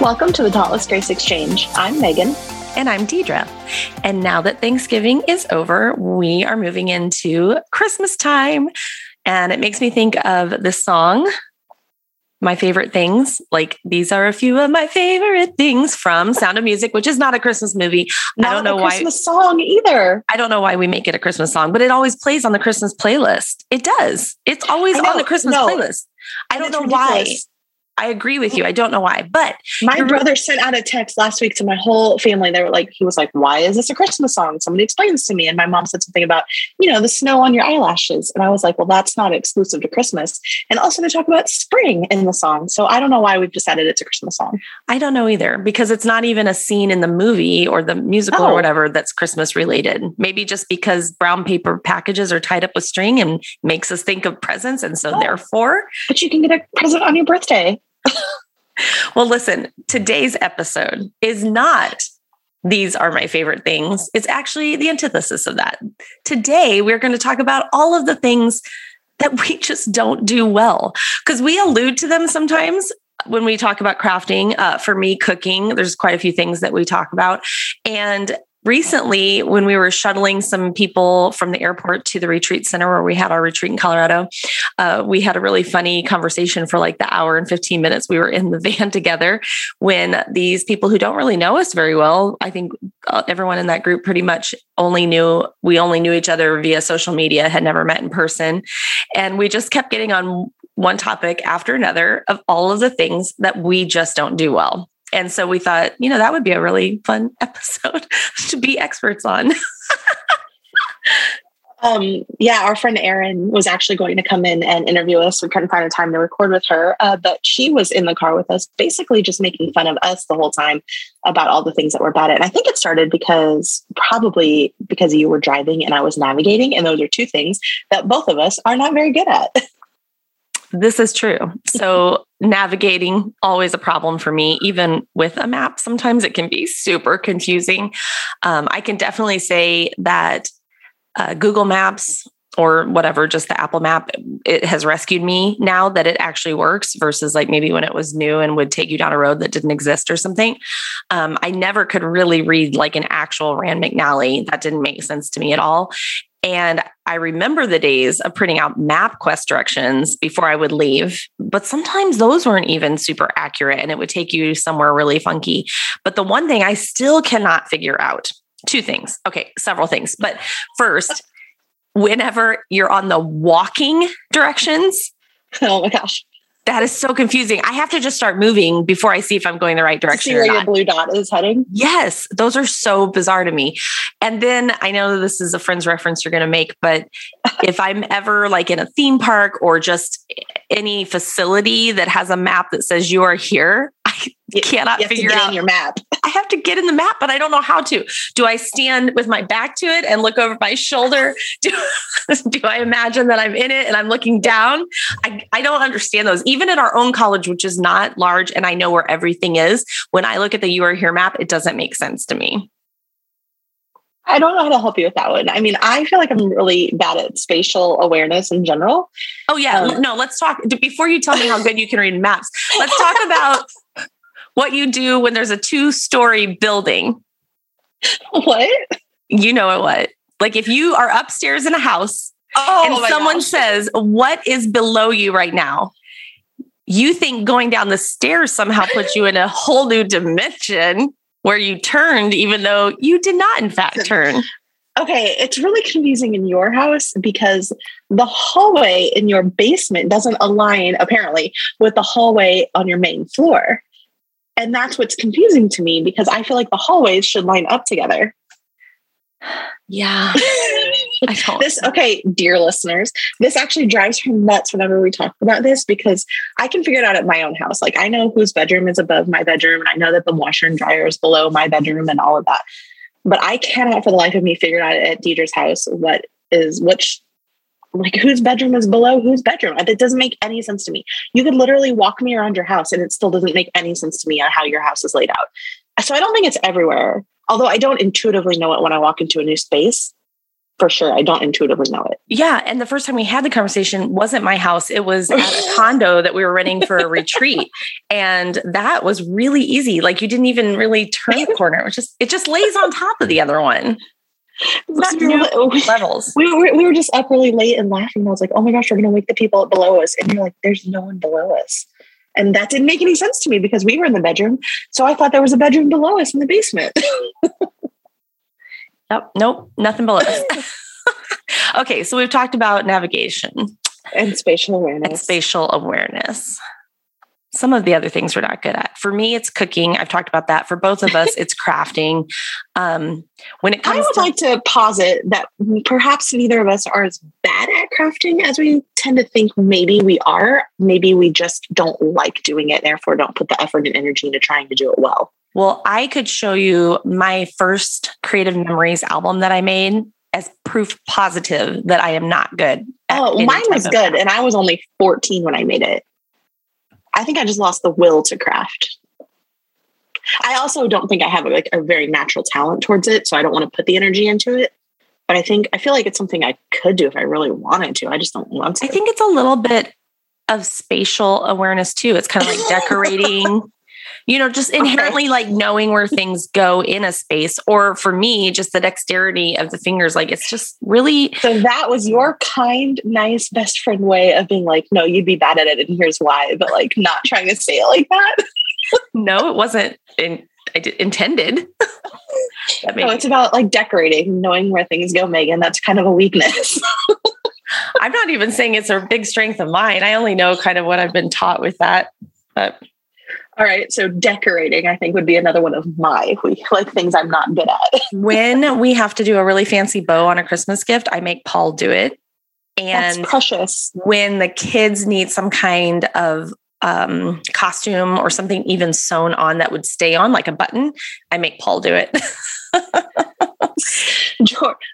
Welcome to the Dauntless Grace Exchange. I'm Megan. And I'm Deedra. And now that Thanksgiving is over, we are moving into Christmas time. And it makes me think of the song, My Favorite Things. Like, these are a few of my favorite things from Sound of Music, which is not a Christmas movie. Not I don't know a why. Christmas song either. I don't know why we make it a Christmas song, but it always plays on the Christmas playlist. It does. It's always on the Christmas no. playlist. I don't know why. I agree with you. I don't know why, but My brother sent out a text last week to my whole family. They were like, he was like, why is this a Christmas song? Somebody explains to me. And my mom said something about, you know, the snow on your eyelashes. And I was like, well, that's not exclusive to Christmas. And also they talk about spring in the song. So I don't know why we've decided it's a Christmas song. I don't know either because it's not even a scene in the movie or the musical or Oh. whatever that's Christmas related. Maybe just because brown paper packages are tied up with string and makes us think of presents. And so, Oh. therefore, But you can get a present on your birthday. Well, listen, today's episode is not these are my favorite things. It's actually the antithesis of that. Today, we're going to talk about all of the things that we just don't do well because we allude to them sometimes when we talk about crafting. Uh, for me, cooking, there's quite a few things that we talk about. And recently, when we were shuttling some people from the airport to the retreat center where we had our retreat in Colorado, uh, we had a really funny conversation for like the hour and 15 minutes we were in the van together when these people who don't really know us very well, I think uh, everyone in that group pretty much only knew, we only knew each other via social media, had never met in person. And we just kept getting on one topic after another of all of the things that we just don't do well. And so we thought, you know, that would be a really fun episode to be experts on. Um, yeah, our friend Erin was actually going to come in and interview us. We couldn't find a time to record with her, uh, but she was in the car with us, basically just making fun of us the whole time about all the things that were bad at. And I think it started because probably because you were driving and I was navigating, and those are two things that both of us are not very good at. This is true. So, navigating always a problem for me, even with a map. Sometimes it can be super confusing. Um, I can definitely say that uh, Google Maps or whatever, just the Apple map, it has rescued me now that it actually works versus like maybe when it was new and would take you down a road that didn't exist or something. Um, I never could really read like an actual Rand McNally. That didn't make sense to me at all. And I remember the days of printing out MapQuest directions before I would leave, but sometimes those weren't even super accurate and it would take you somewhere really funky. But the one thing I still cannot figure out two things. Okay, several things. But first, whenever you're on the walking directions, oh my gosh. That is so confusing. I have to just start moving before I see if I'm going the right direction see where your blue dot is heading. Yes, those are so bizarre to me. And then I know this is a friend's reference you're going to make, but if I'm ever like in a theme park or just any facility that has a map that says you are here, You- cannot You have to figure get out. in your map. I have to get in the map, but I don't know how to. Do I stand with my back to it and look over my shoulder? Do, do I imagine that I'm in it and I'm looking down? I, I don't understand those. Even at our own college, which is not large and I know where everything is, when I look at the You Are Here map, it doesn't make sense to me. I don't know how to help you with that one. I mean, I feel like I'm really bad at spatial awareness in general. Oh, yeah. Um, no, let's talk. Before you tell me how good you can read maps, let's talk about what you do when there's a two story building. what? You know what? Like if you are upstairs in a house Oh, and someone gosh. says, What is below you right now? You think going down the stairs somehow puts you in a whole new dimension where you turned, even though you did not, in fact, turn. Okay, it's really confusing in your house because the hallway in your basement doesn't align apparently with the hallway on your main floor. And that's what's confusing to me because I feel like the hallways should line up together. Yeah. I don't. this okay dear listeners this actually drives her nuts whenever we talk about this because i can figure it out at my own house like i know whose bedroom is above my bedroom and i know that the washer and dryer is below my bedroom and all of that but i cannot for the life of me figure out at deedra's house what is which like whose bedroom is below whose bedroom it doesn't make any sense to me you could literally walk me around your house and it still doesn't make any sense to me on how your house is laid out so i don't think it's everywhere although i don't intuitively know it when i walk into a new space for sure. I don't intuitively know it. Yeah. And the first time we had the conversation wasn't my house. It was at a condo that we were renting for a retreat. And that was really easy. Like you didn't even really turn the corner. It was just, it just lays on top of the other one. Not new oh, levels. We were, we were just up really late and laughing. I was like, oh my gosh, we're going to wake the people up below us. And you're like, there's no one below us. And that didn't make any sense to me because we were in the bedroom. So I thought there was a bedroom below us in the basement. Yep. Nope. Nothing below us. okay. So we've talked about navigation and spatial awareness. And spatial awareness. Some of the other things we're not good at. For me, it's cooking. I've talked about that. For both of us, it's crafting. Um, when it comes, I would to- like to posit that perhaps neither of us are as bad at crafting as we tend to think. Maybe we are. Maybe we just don't like doing it. Therefore, don't put the effort and energy into trying to do it well. Well, I could show you my first Creative Memories album that I made as proof positive that I am not good. Oh, mine was good. And I was only 14 when I made it. I think I just lost the will to craft. I also don't think I have like a very natural talent towards it. So I don't want to put the energy into it. But I think I feel like it's something I could do if I really wanted to. I just don't want to. I think it's a little bit of spatial awareness too. It's kind of like decorating you know, just inherently okay. like knowing where things go in a space, or for me, just the dexterity of the fingers. Like it's just really. So that was your kind, nice best friend way of being like, no, you'd be bad at it, and here's why, but like not trying to say it like that. no, it wasn't in, I did, intended. no, it's about like decorating, knowing where things go, Megan. That's kind of a weakness. I'm not even saying it's a big strength of mine. I only know kind of what I've been taught with that. But all right. So decorating, I think, would be another one of my like things I'm not good at. when we have to do a really fancy bow on a Christmas gift, I make Paul do it. And That's precious. When the kids need some kind of um, costume or something even sewn on that would stay on, like a button, I make Paul do it.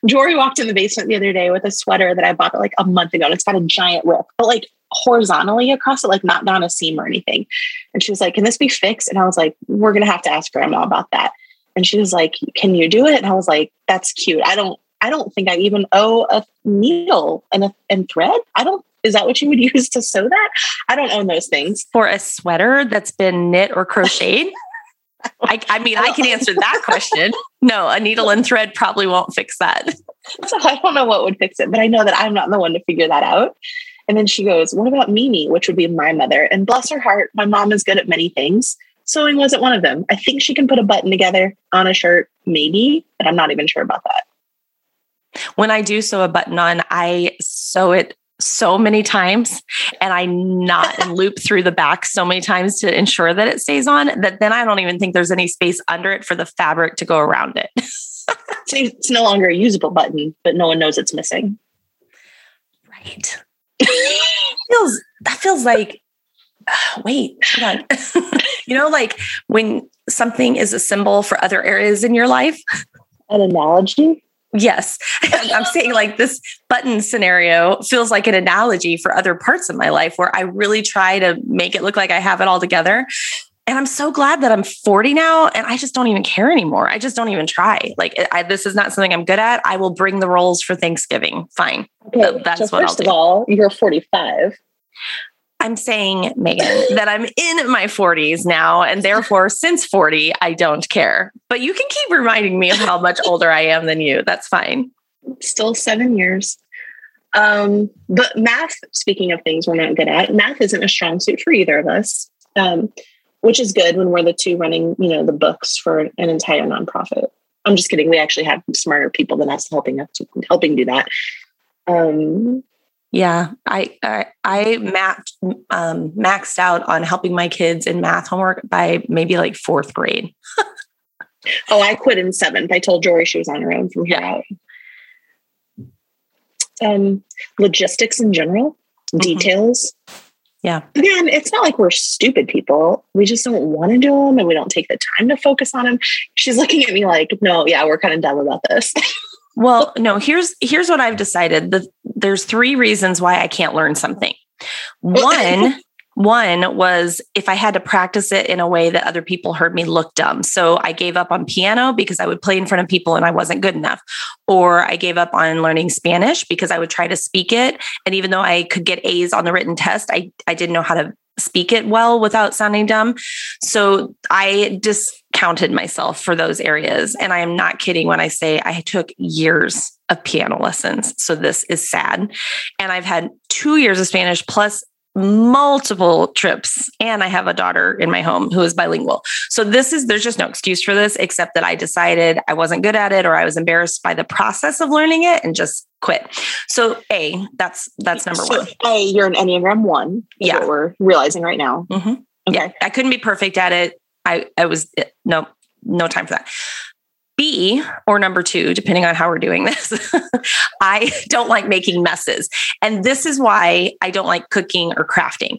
Jory walked in the basement the other day with a sweater that I bought like a month ago. And it's got a giant rip, but like horizontally across it, like not down a seam or anything. And she was like, Can this be fixed? And I was like, We're to have to ask grandma about that. And she was like, Can you do it? And I was like, That's cute. I don't, I don't think I even owe a needle and a and thread. I don't, is that what you would use to sew that? I don't own those things. For a sweater that's been knit or crocheted? I, I, mean, I can answer that question. No, a needle and thread probably won't fix that. So I don't know what would fix it, but I know that I'm not the one to figure that out. And then she goes, What about Mimi, which would be my mother? And bless her heart, my mom is good at many things. Sewing wasn't one of them. I think she can put a button together on a shirt, maybe, but I'm not even sure about that. When I do sew a button on, I sew it so many times and I knot and loop through the back so many times to ensure that it stays on that then I don't even think there's any space under it for the fabric to go around it. it's no longer a usable button, but no one knows it's missing. Right feels that feels like uh, wait, hold on. you know, like when something is a symbol for other areas in your life. An analogy? Yes. I'm saying like this button scenario feels like an analogy for other parts of my life where I really try to make it look like I have it all together. And I'm so glad that I'm 40 now and I just don't even care anymore. I just don't even try. Like, I, this is not something I'm good at. I will bring the rolls for Thanksgiving. Fine. Okay, that's so what first I'll do. of all, you're 45. I'm saying, Megan, that I'm in my 40s now. And therefore, since 40, I don't care. But you can keep reminding me of how much older I am than you. That's fine. Still seven years. Um, but math, speaking of things we're not good at, math isn't a strong suit for either of us. Um, which is good when we're the two running, you know, the books for an entire nonprofit. I'm just kidding. We actually have smarter people than us helping us helping do that. Um, yeah, I I, I mapped, um, maxed out on helping my kids in math homework by maybe like fourth grade. oh, I quit in seventh. I told Jory she was on her own from here out. Um, logistics in general, mm-hmm. details. Yeah. Again, it's not like we're stupid people. We just don't want to do them and we don't take the time to focus on them. She's looking at me like, no, yeah, we're kind of dumb about this. well, no, here's here's what I've decided. The, there's three reasons why I can't learn something. One, One was if I had to practice it in a way that other people heard me look dumb. So I gave up on piano because I would play in front of people and I wasn't good enough. Or I gave up on learning Spanish because I would try to speak it. And even though I could get A's on the written test, I, I didn't know how to speak it well without sounding dumb. So I discounted myself for those areas. And I am not kidding when I say I took years of piano lessons. So this is sad. And I've had two years of Spanish plus multiple trips and i have a daughter in my home who is bilingual so this is there's just no excuse for this except that i decided i wasn't good at it or i was embarrassed by the process of learning it and just quit so a that's that's number so one a you're an enneagram one yeah we're realizing right now mm-hmm. okay. yeah i couldn't be perfect at it i i was no no time for that B or number two, depending on how we're doing this, I don't like making messes. And this is why I don't like cooking or crafting.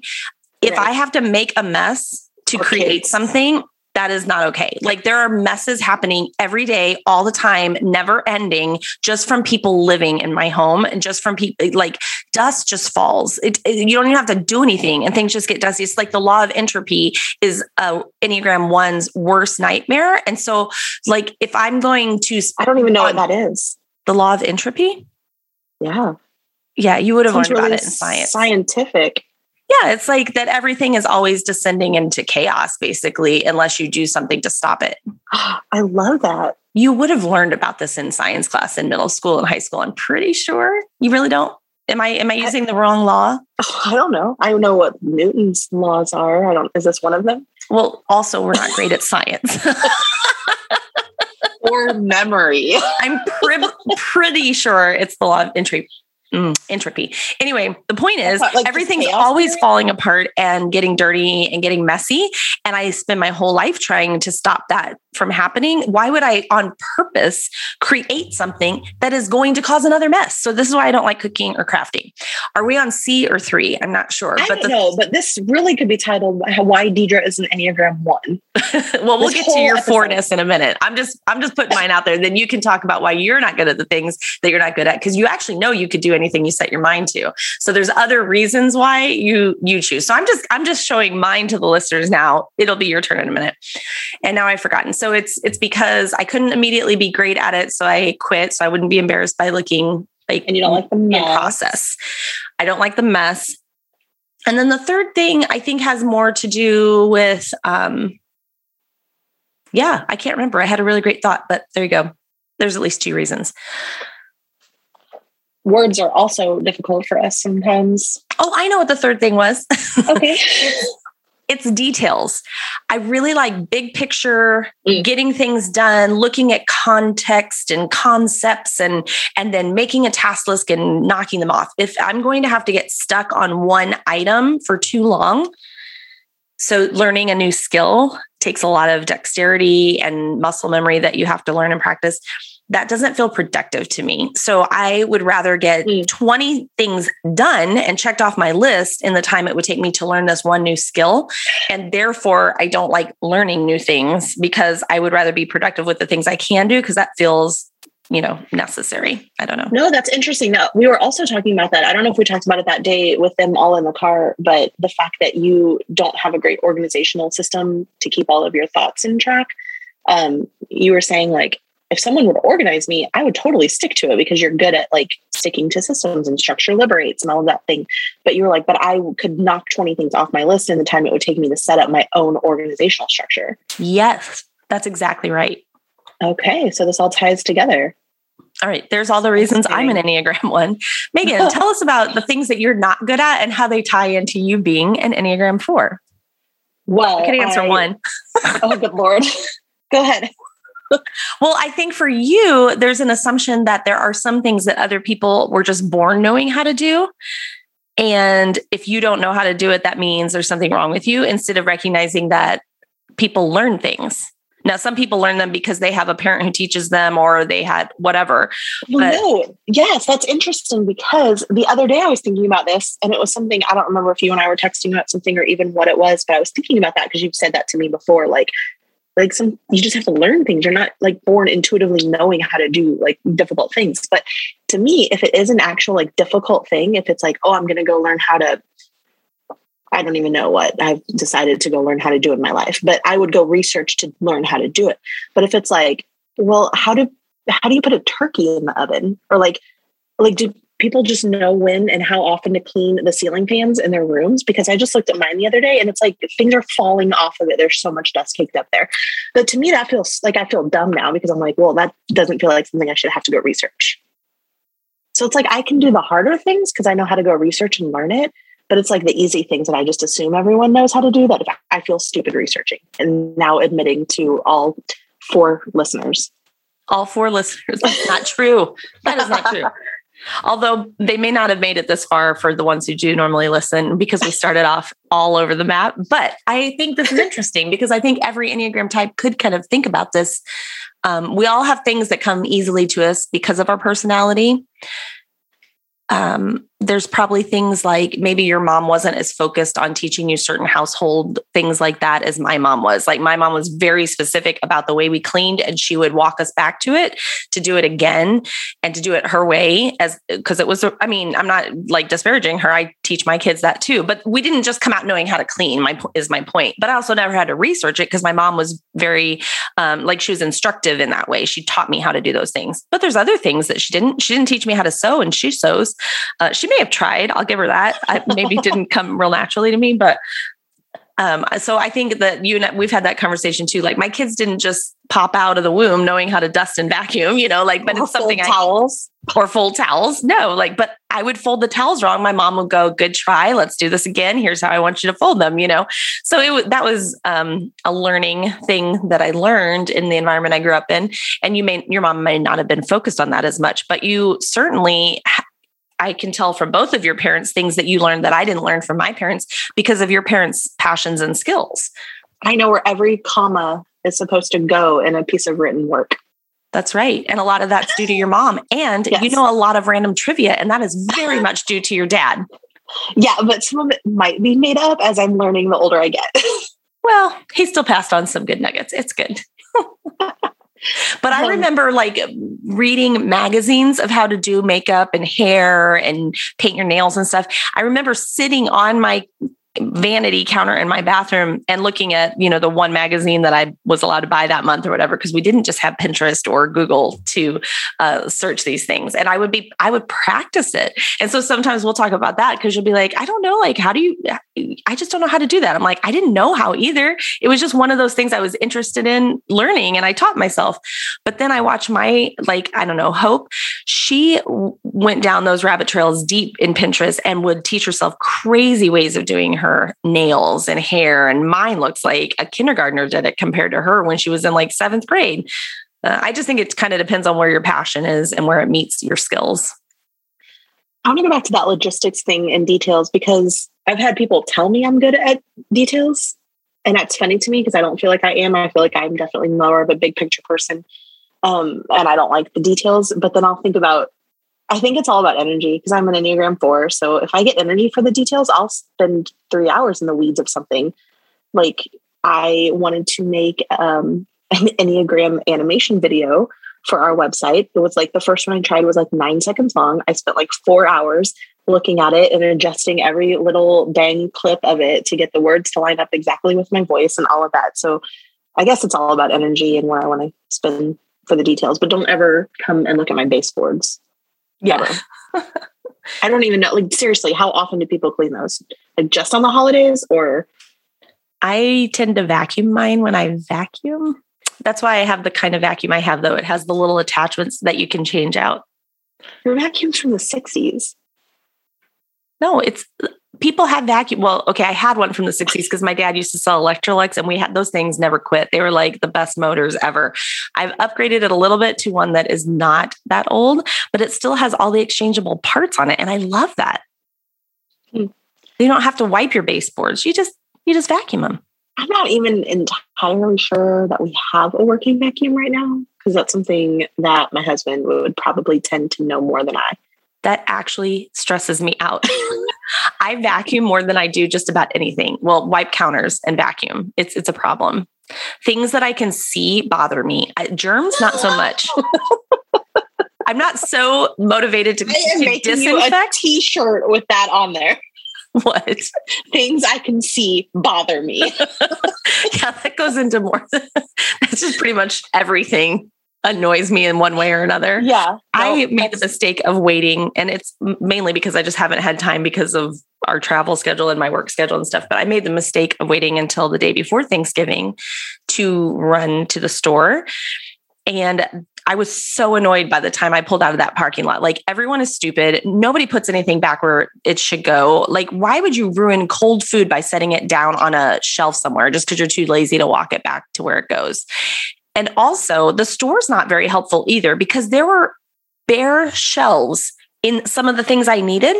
If right. I have to make a mess to okay. create something, that is not okay. Like there are messes happening every day, all the time, never ending, just from people living in my home and just from people like dust just falls. It, it, you don't even have to do anything and things just get dusty. It's like the law of entropy is uh, Enneagram one's worst nightmare. And so, like, if I'm going to, I don't even know what that is. The law of entropy. Yeah. Yeah, you would have learned really about it in science. Scientific. Yeah, it's like that everything is always descending into chaos, basically, unless you do something to stop it. I love that. You would have learned about this in science class in middle school and high school. I'm pretty sure. You really don't? Am I am I using I, the wrong law? I don't know. I don't know what Newton's laws are. I don't is this one of them? Well, also we're not great at science. or memory. I'm pre- pretty sure it's the law of entropy Mm, entropy. Anyway, the point is like everything's always theory? falling apart and getting dirty and getting messy. And I spend my whole life trying to stop that from happening. Why would I, on purpose, create something that is going to cause another mess? So this is why I don't like cooking or crafting. Are we on C or three? I'm not sure. I but don't the, know, but this really could be titled "Why Deedra is an Enneagram One." well, we'll this get to your episode. fourness in a minute. I'm just, I'm just putting mine out there. Then you can talk about why you're not good at the things that you're not good at because you actually know you could do anything you set your mind to. So there's other reasons why you you choose. So I'm just, I'm just showing mine to the listeners now. It'll be your turn in a minute. And now I've forgotten. So it's it's because I couldn't immediately be great at it. So I quit. So I wouldn't be embarrassed by looking like and you don't like the mess. process. I don't like the mess. And then the third thing I think has more to do with um yeah, I can't remember. I had a really great thought, but there you go. There's at least two reasons. Words are also difficult for us sometimes. Oh, I know what the third thing was. Okay. it's details. I really like big picture, mm. getting things done, looking at context and concepts and and then making a task list and knocking them off. If I'm going to have to get stuck on one item for too long, so learning a new skill takes a lot of dexterity and muscle memory that you have to learn and practice that doesn't feel productive to me. So I would rather get mm. 20 things done and checked off my list in the time it would take me to learn this one new skill. And therefore, I don't like learning new things because I would rather be productive with the things I can do because that feels you know necessary i don't know no that's interesting now we were also talking about that i don't know if we talked about it that day with them all in the car but the fact that you don't have a great organizational system to keep all of your thoughts in track um, you were saying like if someone would organize me, I would totally stick to it because you're good at like sticking to systems and structure liberates and all of that thing. But you were like, but I could knock 20 things off my list in the time it would take me to set up my own organizational structure. Yes, that's exactly right. Okay. So this all ties together. All right. There's all the reasons I'm an Enneagram one. Megan, tell us about the things that you're not good at and how they tie into you being an Enneagram four. Well, I can answer I, one. oh, good Lord. Go ahead well, I think for you, there's an assumption that there are some things that other people were just born knowing how to do. And if you don't know how to do it, that means there's something wrong with you instead of recognizing that people learn things. Now, some people learn them because they have a parent who teaches them or they had whatever. Well, no, yes, that's interesting because the other day I was thinking about this and it was something I don't remember if you and I were texting about something or even what it was, but I was thinking about that because you've said that to me before. Like, like some you just have to learn things you're not like born intuitively knowing how to do like difficult things but to me if it is an actual like difficult thing if it's like oh i'm going to go learn how to I don't even know what I've decided to go learn how to do in my life, but I would go research to learn how to do it. But if it's like, well, how do how do you put a turkey in the oven? Or like like do people just know when and how often to clean the ceiling fans in their rooms? Because I just looked at mine the other day and it's like things are falling off of it. There's so much dust caked up there. But to me, that feels like I feel dumb now because I'm like, well, that doesn't feel like something I should have to go research. So it's like I can do the harder things because I know how to go research and learn it but it's like the easy things that I just assume everyone knows how to do that I feel stupid researching and now admitting to all four listeners. All four listeners. That's not true. That is not true. Although they may not have made it this far for the ones who do normally listen because we started off all over the map. But I think this is interesting because I think every Enneagram type could kind of think about this. Um, we all have things that come easily to us because of our personality. Um, there's probably things like maybe your mom wasn't as focused on teaching you certain household things like that as my mom was. Like my mom was very specific about the way we cleaned and she would walk us back to it to do it again and to do it her way as because it was I mean, I'm not like disparaging her. I teach my kids that too, but we didn't just come out knowing how to clean. My is my point. But I also never had to research it because my mom was very um, like she was instructive in that way. She taught me how to do those things. But there's other things that she didn't. She didn't teach me how to sew and she sews. Uh, she may have tried. I'll give her that. I maybe didn't come real naturally to me, but um, so I think that you and we've had that conversation too. Like my kids didn't just pop out of the womb knowing how to dust and vacuum, you know, like, but or it's something towels I, or fold towels. No, like, but I would fold the towels wrong. My mom would go, good try. Let's do this again. Here's how I want you to fold them, you know? So it was that was um, a learning thing that I learned in the environment I grew up in. And you may, your mom may not have been focused on that as much, but you certainly I can tell from both of your parents things that you learned that I didn't learn from my parents because of your parents' passions and skills. I know where every comma is supposed to go in a piece of written work. That's right. And a lot of that's due to your mom. And yes. you know a lot of random trivia, and that is very much due to your dad. Yeah, but some of it might be made up as I'm learning the older I get. well, he still passed on some good nuggets. It's good. But I um, remember like reading magazines of how to do makeup and hair and paint your nails and stuff. I remember sitting on my vanity counter in my bathroom and looking at you know the one magazine that i was allowed to buy that month or whatever because we didn't just have pinterest or google to uh, search these things. And i would be i would practice it. And so sometimes we'll talk about that because you'll be like i don't know like how do you i just don't know how to do that. I'm like i didn't know how either. It was just one of those things i was interested in learning and i taught myself. But then i watched my like i don't know hope she went down those rabbit trails deep in pinterest and would teach herself crazy ways of doing her her nails and hair. And mine looks like a kindergartner did it compared to her when she was in like seventh grade. Uh, I just think it kind of depends on where your passion is and where it meets your skills. I want to go back to that logistics thing and details because I've had people tell me I'm good at details. And that's funny to me because I don't feel like I am. I feel like I'm definitely more of a big picture person. Um, and I don't like the details. But then I'll think about I think it's all about energy because I'm an Enneagram four. So if I get energy for the details, I'll spend three hours in the weeds of something. Like I wanted to make um, an Enneagram animation video for our website. It was like the first one I tried was like nine seconds long. I spent like four hours looking at it and adjusting every little dang clip of it to get the words to line up exactly with my voice and all of that. So I guess it's all about energy and where I want to spend for the details, but don't ever come and look at my baseboards. Yeah. I don't even know. Like, seriously, how often do people clean those? Like, just on the holidays or? I tend to vacuum mine when I vacuum. That's why I have the kind of vacuum I have, though. It has the little attachments that you can change out. Your vacuum's from the 60s. No, it's people have vacuum. Well, okay, I had one from the 60s because my dad used to sell Electrolux and we had those things never quit. They were like the best motors ever. I've upgraded it a little bit to one that is not that old, but it still has all the exchangeable parts on it. And I love that. Hmm. You don't have to wipe your baseboards. You just you just vacuum them. I'm not even entirely sure that we have a working vacuum right now because that's something that my husband would probably tend to know more than I that actually stresses me out. Mm-hmm. I vacuum more than I do just about anything. Well, wipe counters and vacuum. It's it's a problem. Things that I can see bother me. Germs, not so much. I'm not so motivated to, I am to making disinfect. You a t-shirt with that on there. What? Things I can see bother me. yeah, that goes into more. That's just pretty much everything annoys me in one way or another. Yeah. I made the mistake of waiting, and it's mainly because I just haven't had time because of our travel schedule and my work schedule and stuff. But I made the mistake of waiting until the day before Thanksgiving to run to the store. And I was so annoyed by the time I pulled out of that parking lot. Like, everyone is stupid. Nobody puts anything back where it should go. Like, why would you ruin cold food by setting it down on a shelf somewhere just because you're too lazy to walk it back to where it goes? And also, the store's not very helpful either because there were bare shelves in some of the things I needed.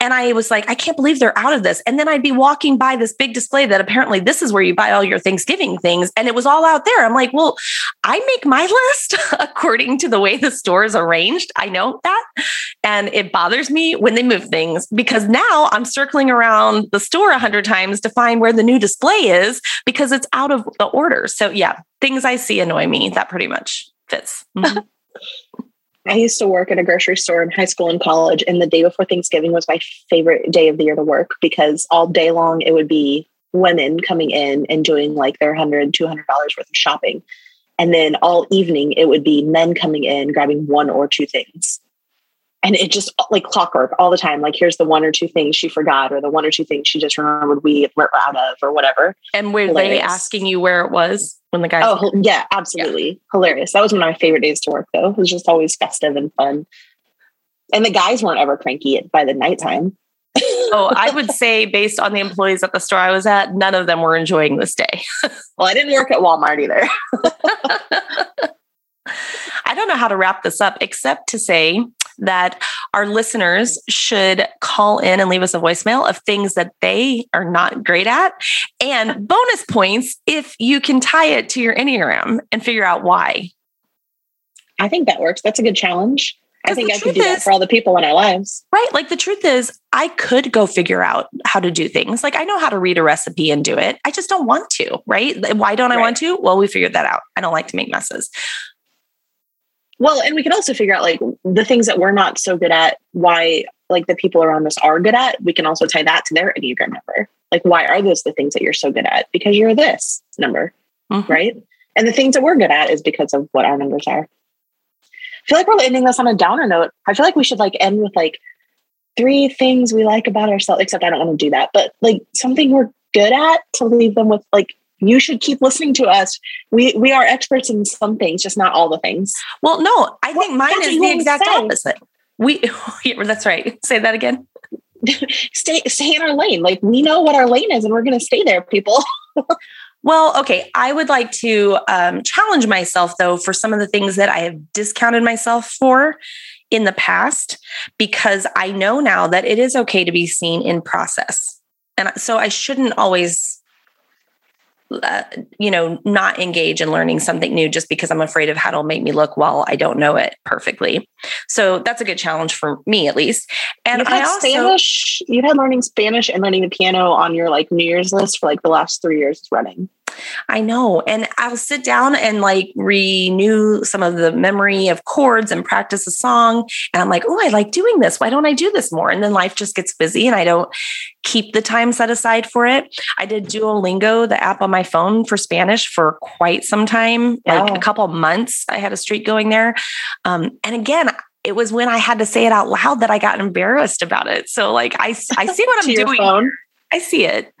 And I was like, I can't believe they're out of this. And then I'd be walking by this big display that apparently this is where you buy all your Thanksgiving things. And it was all out there. I'm like, well, I make my list according to the way the store is arranged. I know that. And it bothers me when they move things because now I'm circling around the store a hundred times to find where the new display is because it's out of the order. So yeah, things I see annoy me. That pretty much fits. Mm-hmm. I used to work at a grocery store in high school and college, and the day before Thanksgiving was my favorite day of the year to work because all day long it would be women coming in and doing like their $100, $200 worth of shopping. And then all evening it would be men coming in grabbing one or two things and it just like clockwork all the time. Like here's the one or two things she forgot, or the one or two things she just remembered we were out of, or whatever. And were Hilarious. they asking you where it was when the guys? Oh yeah, absolutely yeah. hilarious. That was one of my favorite days to work though. It was just always festive and fun. And the guys weren't ever cranky by the nighttime. oh, I would say based on the employees at the store I was at, none of them were enjoying this day. well, I didn't work at Walmart either. I don't know how to wrap this up except to say that our listeners should call in and leave us a voicemail of things that they are not great at. And bonus points if you can tie it to your Enneagram and figure out why. I think that works. That's a good challenge. I think I could do is, that for all the people in our lives. Right. Like the truth is, I could go figure out how to do things. Like I know how to read a recipe and do it. I just don't want to. Right. Why don't I right. want to? Well, we figured that out. I don't like to make messes. Well, and we can also figure out like the things that we're not so good at, why like the people around us are good at. We can also tie that to their Enneagram number. Like, why are those the things that you're so good at? Because you're this number, mm-hmm. right? And the things that we're good at is because of what our numbers are. I feel like we're ending this on a downer note. I feel like we should like end with like three things we like about ourselves, except I don't want to do that, but like something we're good at to leave them with like you should keep listening to us. We we are experts in some things, just not all the things. Well, no, I think mine is the exact say. opposite. We that's right. Say that again. stay stay in our lane. Like we know what our lane is and we're gonna stay there, people. well, okay. I would like to um, challenge myself though for some of the things that I have discounted myself for in the past because I know now that it is okay to be seen in process. And so I shouldn't always uh, you know, not engage in learning something new just because I'm afraid of how it'll make me look while I don't know it perfectly. So that's a good challenge for me, at least. And You've I also Spanish. You've had learning Spanish and learning the piano on your like New Year's list for like the last three years running. I know. And I'll sit down and like renew some of the memory of chords and practice a song. And I'm like, oh, I like doing this. Why don't I do this more? And then life just gets busy and I don't keep the time set aside for it. I did Duolingo, the app on my phone for Spanish for quite some time, like a couple months. I had a streak going there. Um, and again, it was when I had to say it out loud that I got embarrassed about it. So like I, I see what I'm doing. Phone. I see it.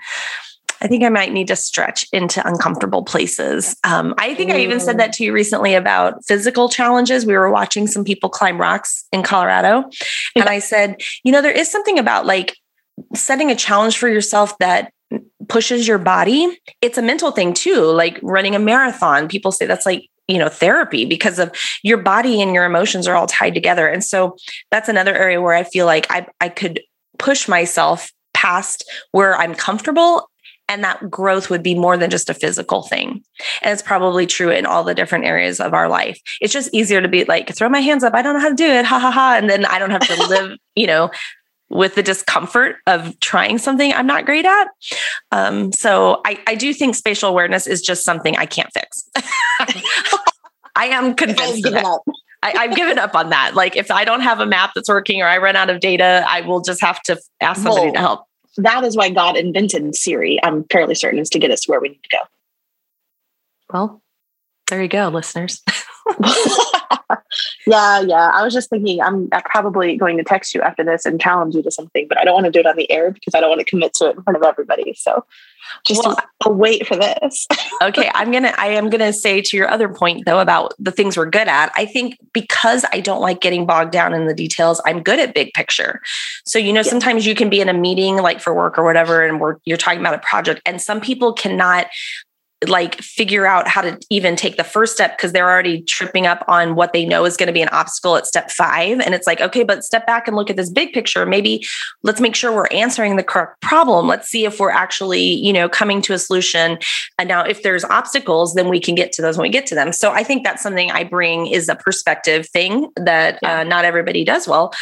I think I might need to stretch into uncomfortable places. Um, I think I even said that to you recently about physical challenges. We were watching some people climb rocks in Colorado. And I said, you know, there is something about like setting a challenge for yourself that pushes your body. It's a mental thing too, like running a marathon. People say that's like you know therapy because of your body and your emotions are all tied together and so that's another area where i feel like i i could push myself past where i'm comfortable and that growth would be more than just a physical thing. And it's probably true in all the different areas of our life. It's just easier to be like, throw my hands up. I don't know how to do it. Ha ha ha. And then I don't have to live, you know, with the discomfort of trying something I'm not great at. Um, so I, I do think spatial awareness is just something I can't fix. I am convinced of that. I, have given up on that. Like if I don't have a map that's working or I run out of data, I will just have to ask somebody Whoa. to help that is why God invented Siri. I'm fairly certain is to get us where we need to go. Well, there you go, listeners. yeah, yeah. I was just thinking I'm probably going to text you after this and challenge you to something, but I don't want to do it on the air because I don't want to commit to it in front of everybody. So just well, I'll wait for this. okay, I'm gonna I am gonna say to your other point though about the things we're good at. I think because I don't like getting bogged down in the details, I'm good at big picture. So you know, yeah. sometimes you can be in a meeting like for work or whatever, and we're you're talking about a project, and some people cannot like figure out how to even take the first step because they're already tripping up on what they know is going to be an obstacle at step five. And it's like, okay, but step back and look at this big picture. Maybe let's make sure we're answering the correct problem. Let's see if we're actually, you know, coming to a solution. And now if there's obstacles, then we can get to those when we get to them. So I think that's something I bring is a perspective thing that yeah. uh, not everybody does well.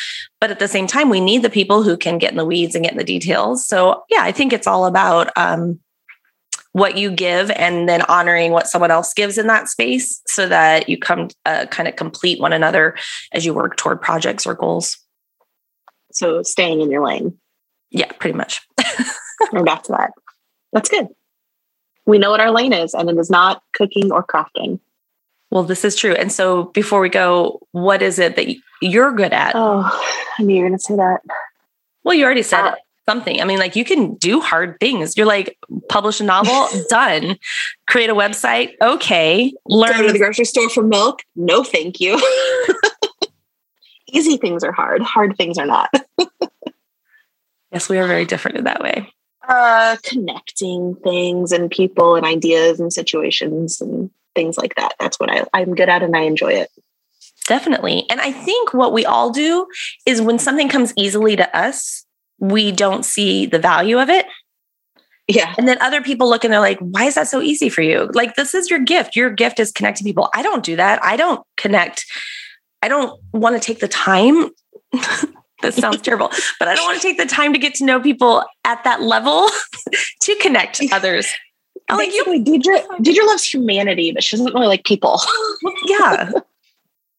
But at the same time, we need the people who can get in the weeds and get in the details. So yeah, I think it's all about um, what you give and then honoring what someone else gives in that space so that you come uh, kind of complete one another as you work toward projects or goals. So staying in your lane. Yeah, pretty much. We're back to that. That's good. We know what our lane is, and it is not cooking or crafting. Well, this is true. And so before we go, what is it that you're good at? Oh, I knew you were going to say that. Well, you already said uh, it something. I mean, like you can do hard things. You're like, publish a novel, done. Create a website, okay. Learn Go to the grocery store for milk. No, thank you. Easy things are hard. Hard things are not. yes, we are very different in that way. Uh, connecting things and people and ideas and situations and things like that. That's what I, I'm good at and I enjoy it. Definitely. And I think what we all do is when something comes easily to us, we don't see the value of it. Yeah. And then other people look and they're like, why is that so easy for you? Like, this is your gift. Your gift is connecting people. I don't do that. I don't connect. I don't want to take the time. that sounds terrible, but I don't want to take the time to get to know people at that level to connect others. I'm like you, Deedra, Deedra loves humanity, but she doesn't really like people. yeah.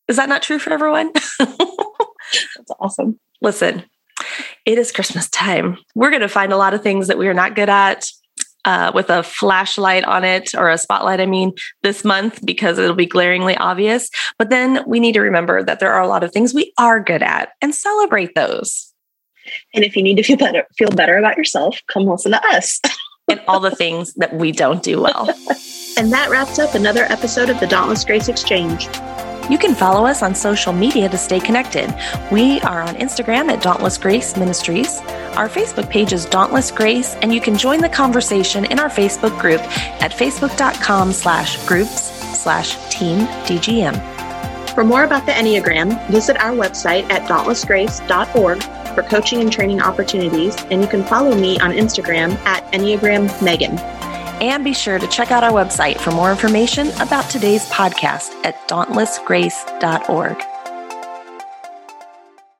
Is that not true for everyone? That's awesome. Listen, it is Christmas time. We're going to find a lot of things that we are not good at uh, with a flashlight on it or a spotlight, I mean, this month because it'll be glaringly obvious. But then we need to remember that there are a lot of things we are good at and celebrate those. And if you need to feel better, feel better about yourself, come listen to us. and all the things that we don't do well. and that wraps up another episode of the Dauntless Grace Exchange. You can follow us on social media to stay connected. We are on Instagram at Dauntless Grace Ministries. Our Facebook page is Dauntless Grace, and you can join the conversation in our Facebook group at facebook.com slash groups slash team DGM. For more about the Enneagram, visit our website at dauntlessgrace.org for coaching and training opportunities, and you can follow me on Instagram at Enneagram Megan. And be sure to check out our website for more information about today's podcast at dauntlessgrace.org.